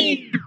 Beep.